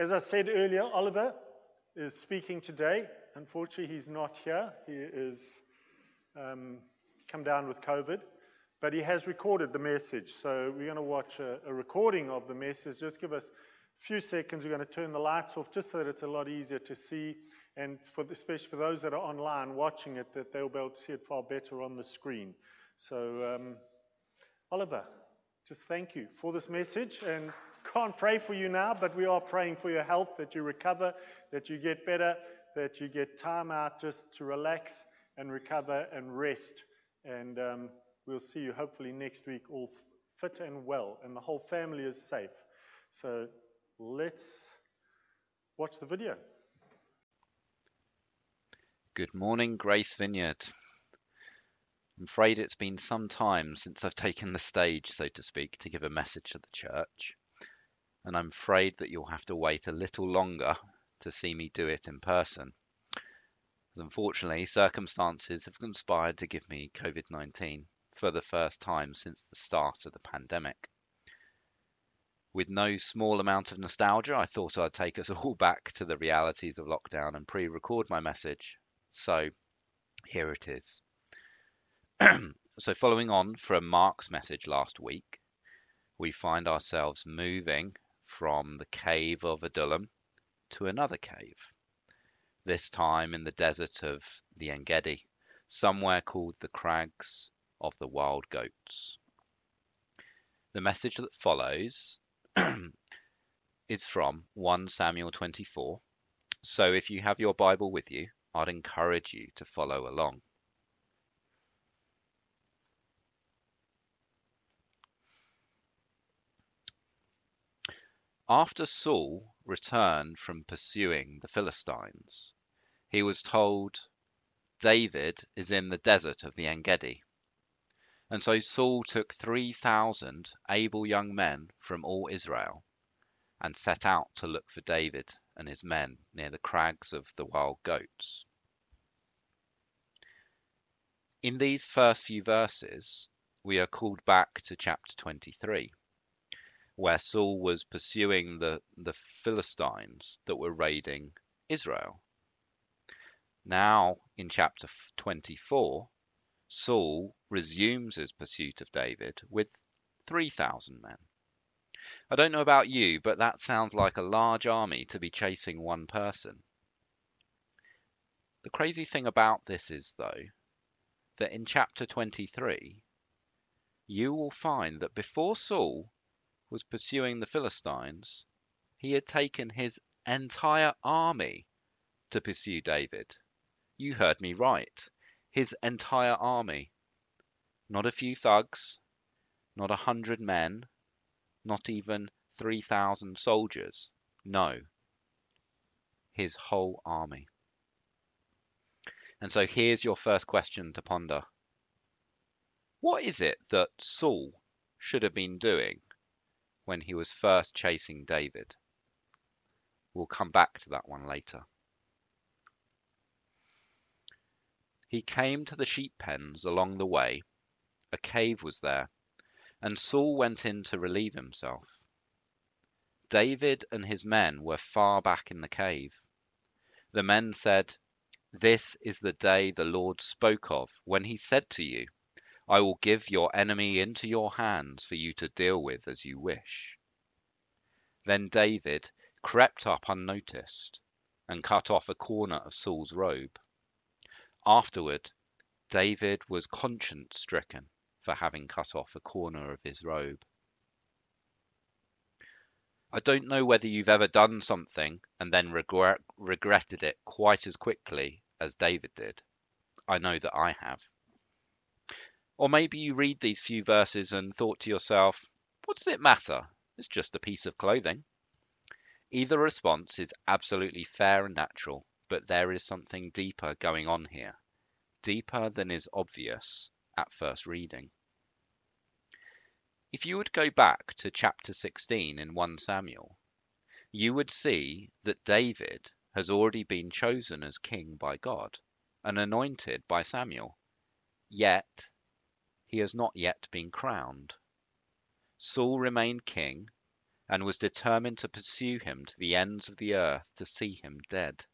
As I said earlier, Oliver is speaking today. Unfortunately, he's not here. He is um, come down with COVID, but he has recorded the message. So we're going to watch a, a recording of the message. Just give us a few seconds. We're going to turn the lights off just so that it's a lot easier to see, and for the, especially for those that are online watching it, that they'll be able to see it far better on the screen. So, um, Oliver, just thank you for this message and can't pray for you now, but we are praying for your health, that you recover, that you get better, that you get time out just to relax and recover and rest. And um, we'll see you hopefully next week all fit and well, and the whole family is safe. So let's watch the video. Good morning, Grace Vineyard. I'm afraid it's been some time since I've taken the stage, so to speak, to give a message to the church and I'm afraid that you'll have to wait a little longer to see me do it in person. Unfortunately, circumstances have conspired to give me COVID 19 for the first time since the start of the pandemic. With no small amount of nostalgia, I thought I'd take us all back to the realities of lockdown and pre record my message. So here it is. so, following on from Mark's message last week, we find ourselves moving from the cave of Adullam to another cave, this time in the desert of the Engedi, somewhere called the Crags of the Wild Goats. The message that follows is from 1 Samuel 24. So if you have your Bible with you, I'd encourage you to follow along. After Saul returned from pursuing the Philistines, he was told, David is in the desert of the Engedi. And so Saul took 3,000 able young men from all Israel and set out to look for David and his men near the crags of the wild goats. In these first few verses, we are called back to chapter 23 where Saul was pursuing the, the Philistines that were raiding Israel. Now, in chapter 24, Saul resumes his pursuit of David with 3,000 men. I don't know about you, but that sounds like a large army to be chasing one person. The crazy thing about this is, though, that in chapter 23, you will find that before Saul was pursuing the Philistines, he had taken his entire army to pursue David. You heard me right. His entire army. Not a few thugs, not a hundred men, not even 3,000 soldiers. No. His whole army. And so here's your first question to ponder. What is it that Saul should have been doing when he was first chasing David. We'll come back to that one later. He came to the sheep pens along the way. A cave was there, and Saul went in to relieve himself. David and his men were far back in the cave. The men said, This is the day the Lord spoke of when he said to you, I will give your enemy into your hands for you to deal with as you wish. Then David crept up unnoticed and cut off a corner of Saul's robe. Afterward, David was conscience stricken for having cut off a corner of his robe. I don't know whether you've ever done something and then regret, regretted it quite as quickly as David did. I know that I have. Or maybe you read these few verses and thought to yourself, what does it matter? It's just a piece of clothing. Either response is absolutely fair and natural, but there is something deeper going on here, deeper than is obvious at first reading. If you would go back to chapter 16 in 1 Samuel, you would see that David has already been chosen as king by God and anointed by Samuel. Yet he has not yet been crowned. Saul remained king, and was determined to pursue him to the ends of the earth to see him dead.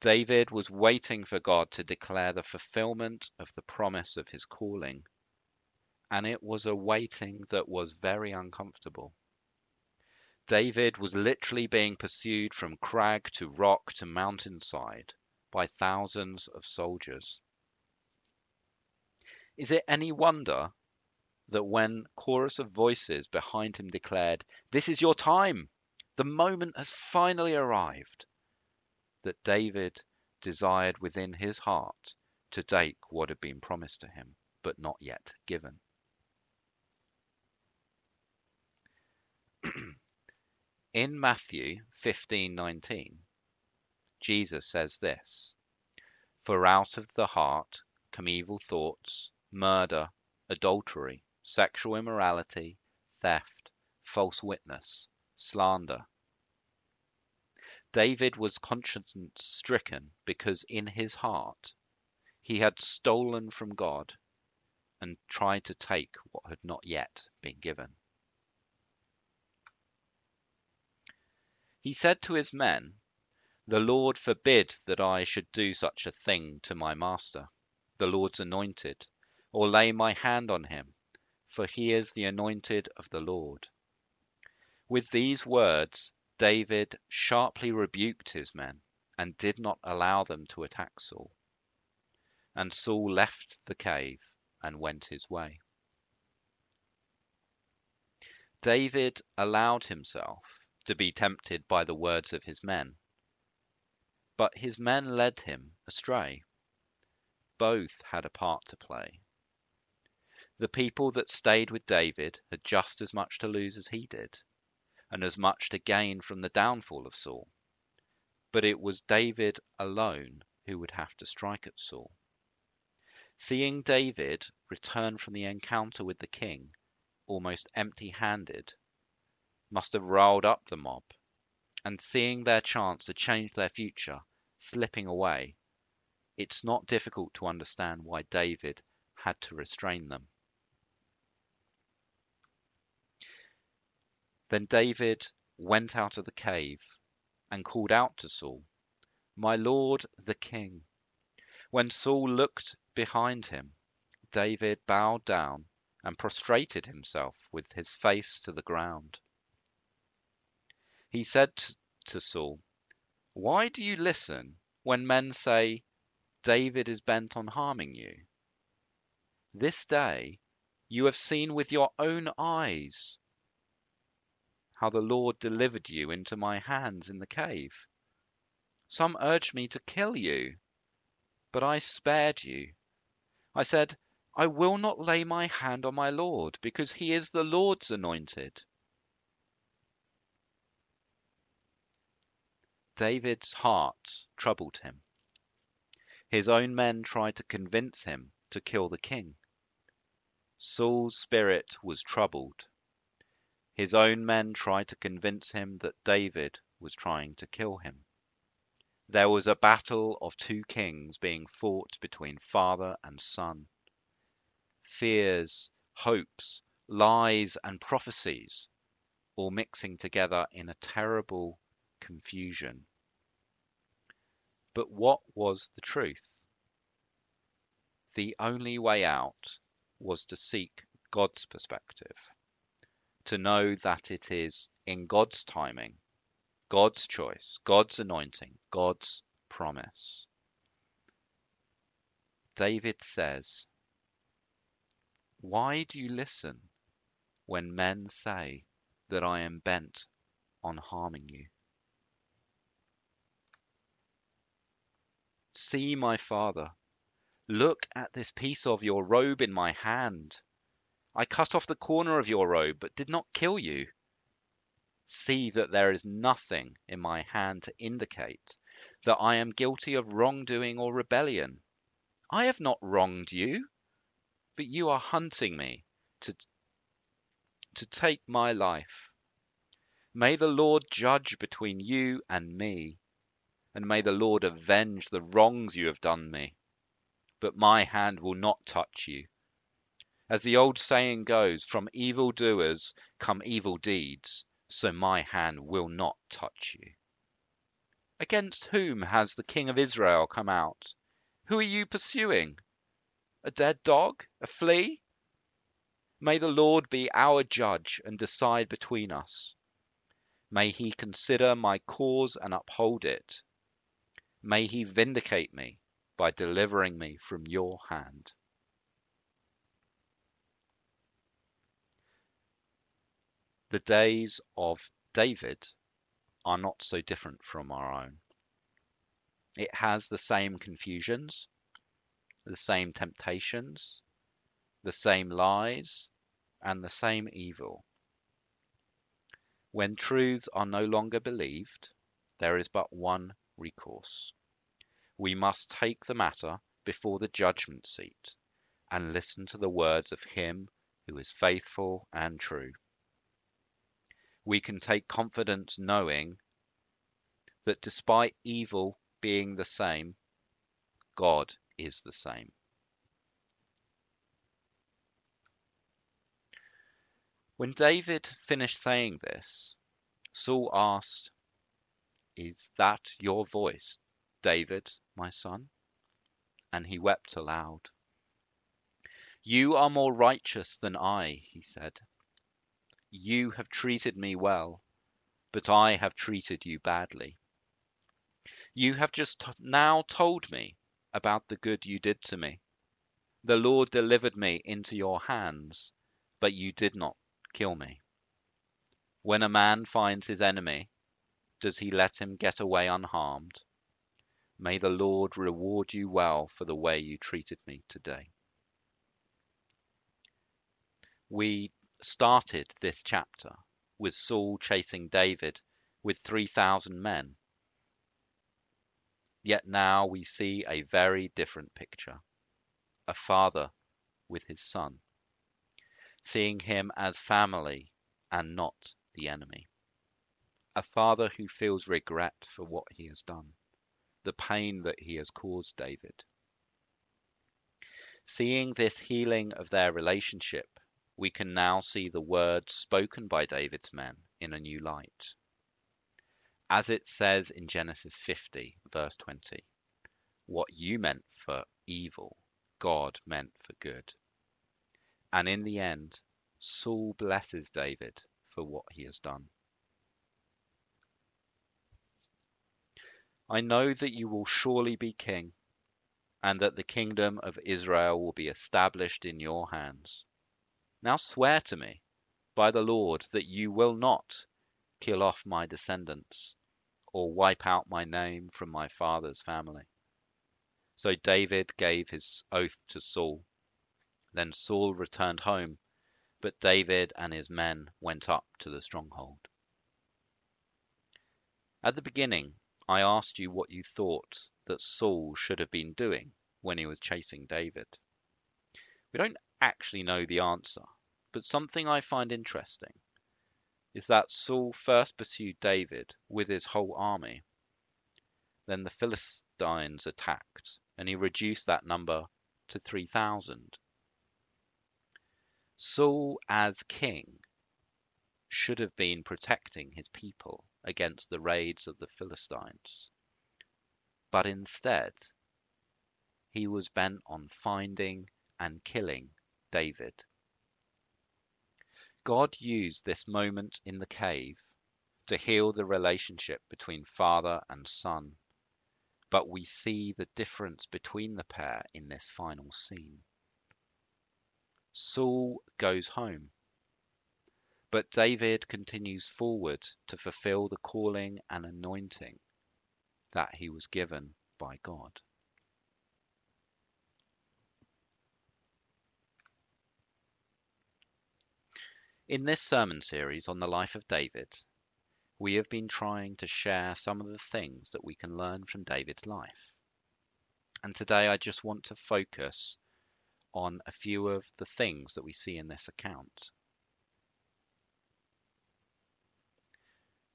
David was waiting for God to declare the fulfillment of the promise of his calling, and it was a waiting that was very uncomfortable. David was literally being pursued from crag to rock to mountainside by thousands of soldiers. Is it any wonder that when chorus of voices behind him declared, This is your time, the moment has finally arrived, that David desired within his heart to take what had been promised to him, but not yet given. In Matthew 15:19, Jesus says this, For out of the heart come evil thoughts, murder, adultery, sexual immorality, theft, false witness, slander. David was conscience stricken because in his heart he had stolen from God and tried to take what had not yet been given. He said to his men, The Lord forbid that I should do such a thing to my master, the Lord's anointed, or lay my hand on him, for he is the anointed of the Lord. With these words David sharply rebuked his men and did not allow them to attack Saul. And Saul left the cave and went his way. David allowed himself to be tempted by the words of his men, but his men led him astray. Both had a part to play. The people that stayed with David had just as much to lose as he did and as much to gain from the downfall of Saul. But it was David alone who would have to strike at Saul. Seeing David return from the encounter with the king almost empty handed must have riled up the mob, and seeing their chance to change their future slipping away, it's not difficult to understand why David had to restrain them. Then David went out of the cave and called out to Saul, My lord the king. When Saul looked behind him, David bowed down and prostrated himself with his face to the ground. He said to Saul, Why do you listen when men say, David is bent on harming you? This day you have seen with your own eyes how the Lord delivered you into my hands in the cave. Some urged me to kill you, but I spared you. I said, I will not lay my hand on my Lord, because he is the Lord's anointed. David's heart troubled him. His own men tried to convince him to kill the king. Saul's spirit was troubled his own men tried to convince him that David was trying to kill him. There was a battle of two kings being fought between father and son. Fears, hopes, lies, and prophecies all mixing together in a terrible confusion. But what was the truth? The only way out was to seek God's perspective to know that it is in God's timing, God's choice, God's anointing, God's promise. David says, Why do you listen when men say that I am bent on harming you? See, my father, look at this piece of your robe in my hand. I cut off the corner of your robe, but did not kill you. See that there is nothing in my hand to indicate that I am guilty of wrongdoing or rebellion. I have not wronged you, but you are hunting me to, to take my life. May the Lord judge between you and me, and may the Lord avenge the wrongs you have done me. But my hand will not touch you As the old saying goes, from evil doers come evil deeds, so my hand will not touch you. Against whom has the King of Israel come out? Who are you pursuing? A dead dog? A flea? May the Lord be our judge and decide between us. May he consider my cause and uphold it. May he vindicate me by delivering me from your hand. The days of David are not so different from our own. It has the same confusions, the same temptations, the same lies, and the same evil. When truths are no longer believed, there is but one recourse. We must take the matter before the judgment seat and listen to the words of Him who is faithful and true. We can take confidence knowing that despite evil being the same, God is the same. When David finished saying this, Saul asked, Is that your voice, David, my son? And he wept aloud. You are more righteous than I, he said. You have treated me well, but I have treated you badly. You have just now told me about the good you did to me. The Lord delivered me into your hands, but you did not kill me. When a man finds his enemy, does he let him get away unharmed? May the Lord reward you well for the way you treated me today. We started this chapter with Saul chasing David with 3,000 men. Yet now we see a very different picture a father with his son seeing him as family and not the enemy. A father who feels regret for what he has done, the pain that he has caused David. Seeing this healing of their relationship, we can now see the words spoken by David's men in a new light. As it says in Genesis 50, verse 20, what you meant for evil, God meant for good. And in the end, Saul blesses David for what he has done. I know that you will surely be king, and that the kingdom of Israel will be established in your hands. Now swear to me, by the Lord, that you will not kill off my descendants, or wipe out my name from my father's family. So David gave his oath to Saul. Then Saul returned home, but David and his men went up to the stronghold. At the beginning, I asked you what you thought that Saul should have been doing when he was chasing David. We don't actually know the answer, but something I find interesting is that Saul first pursued David with his whole army. Then the Philistines attacked, and he reduced that number to 3,000. Saul, as king, should have been protecting his people against the raids of the Philistines. But instead, he was bent on finding and killing David. God used this moment in the cave to heal the relationship between father and son, but we see the difference between the pair in this final scene. Saul goes home. But David continues forward to fulfill the calling and anointing that he was given by God. In this sermon series on the life of David, we have been trying to share some of the things that we can learn from David's life. And today I just want to focus on a few of the things that we see in this account.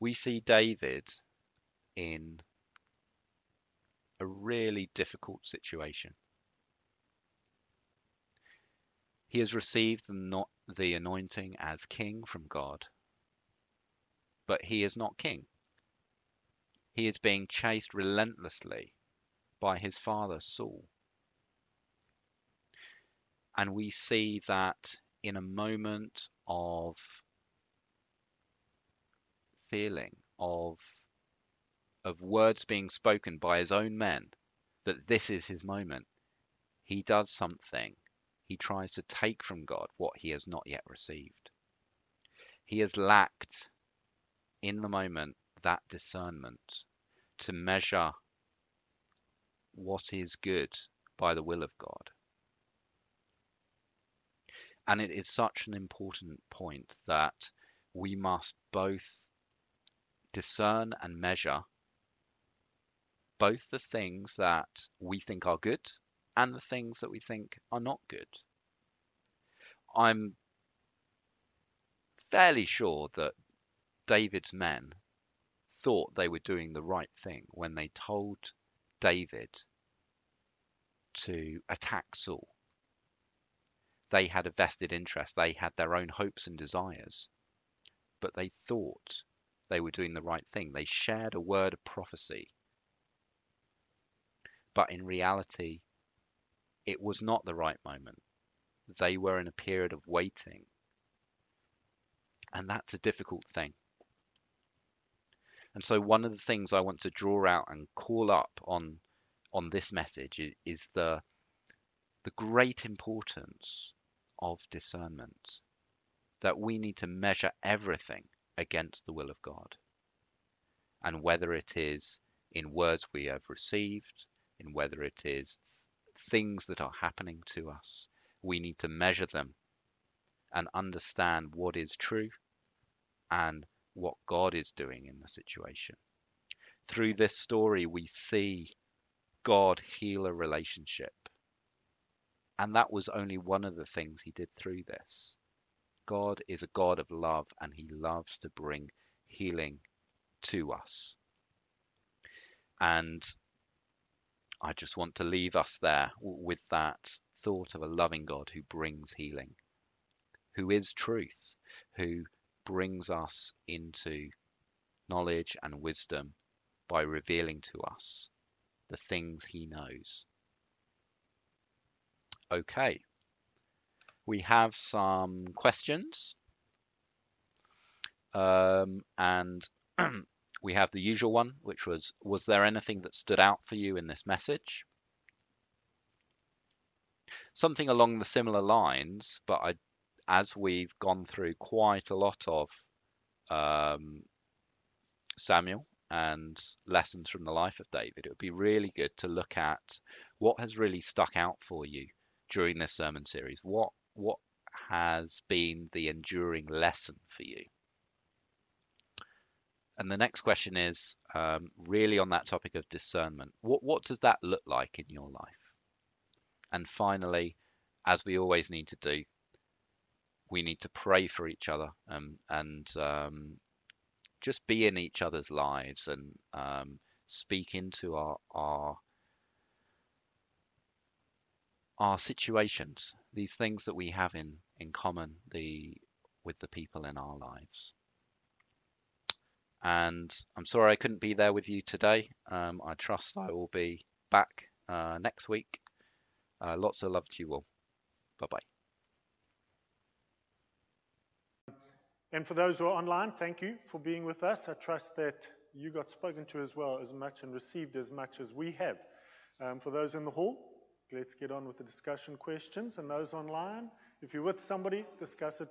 We see David in a really difficult situation. He has received the, the anointing as king from God, but he is not king. He is being chased relentlessly by his father Saul. And we see that in a moment of feeling, of, of words being spoken by his own men, that this is his moment, he does something. He tries to take from God what he has not yet received. He has lacked in the moment that discernment to measure what is good by the will of God. And it is such an important point that we must both discern and measure both the things that we think are good and the things that we think are not good. I'm fairly sure that David's men thought they were doing the right thing when they told David to attack Saul they had a vested interest. They had their own hopes and desires, but they thought they were doing the right thing. They shared a word of prophecy. But in reality, it was not the right moment. They were in a period of waiting. And that's a difficult thing. And so one of the things I want to draw out and call up on on this message is, is the the great importance of discernment that we need to measure everything against the will of God. And whether it is in words we have received, in whether it is things that are happening to us, we need to measure them and understand what is true and what God is doing in the situation. Through this story, we see God heal a relationship and that was only one of the things he did through this. God is a God of love, and he loves to bring healing to us. And I just want to leave us there with that thought of a loving God who brings healing, who is truth, who brings us into knowledge and wisdom by revealing to us the things he knows Okay. We have some questions. Um, and we have the usual one, which was, was there anything that stood out for you in this message? Something along the similar lines, but I, as we've gone through quite a lot of um, Samuel and lessons from the life of David, it would be really good to look at what has really stuck out for you during this sermon series? What what has been the enduring lesson for you? And the next question is um, really on that topic of discernment. What what does that look like in your life? And finally, as we always need to do, we need to pray for each other um, and um, just be in each other's lives and um, speak into our our our situations, these things that we have in, in common the, with the people in our lives. And I'm sorry I couldn't be there with you today. Um, I trust I will be back uh, next week. Uh, lots of love to you all. Bye bye. And for those who are online, thank you for being with us. I trust that you got spoken to as well as much and received as much as we have. Um, for those in the hall, Let's get on with the discussion questions and those online. If you're with somebody, discuss it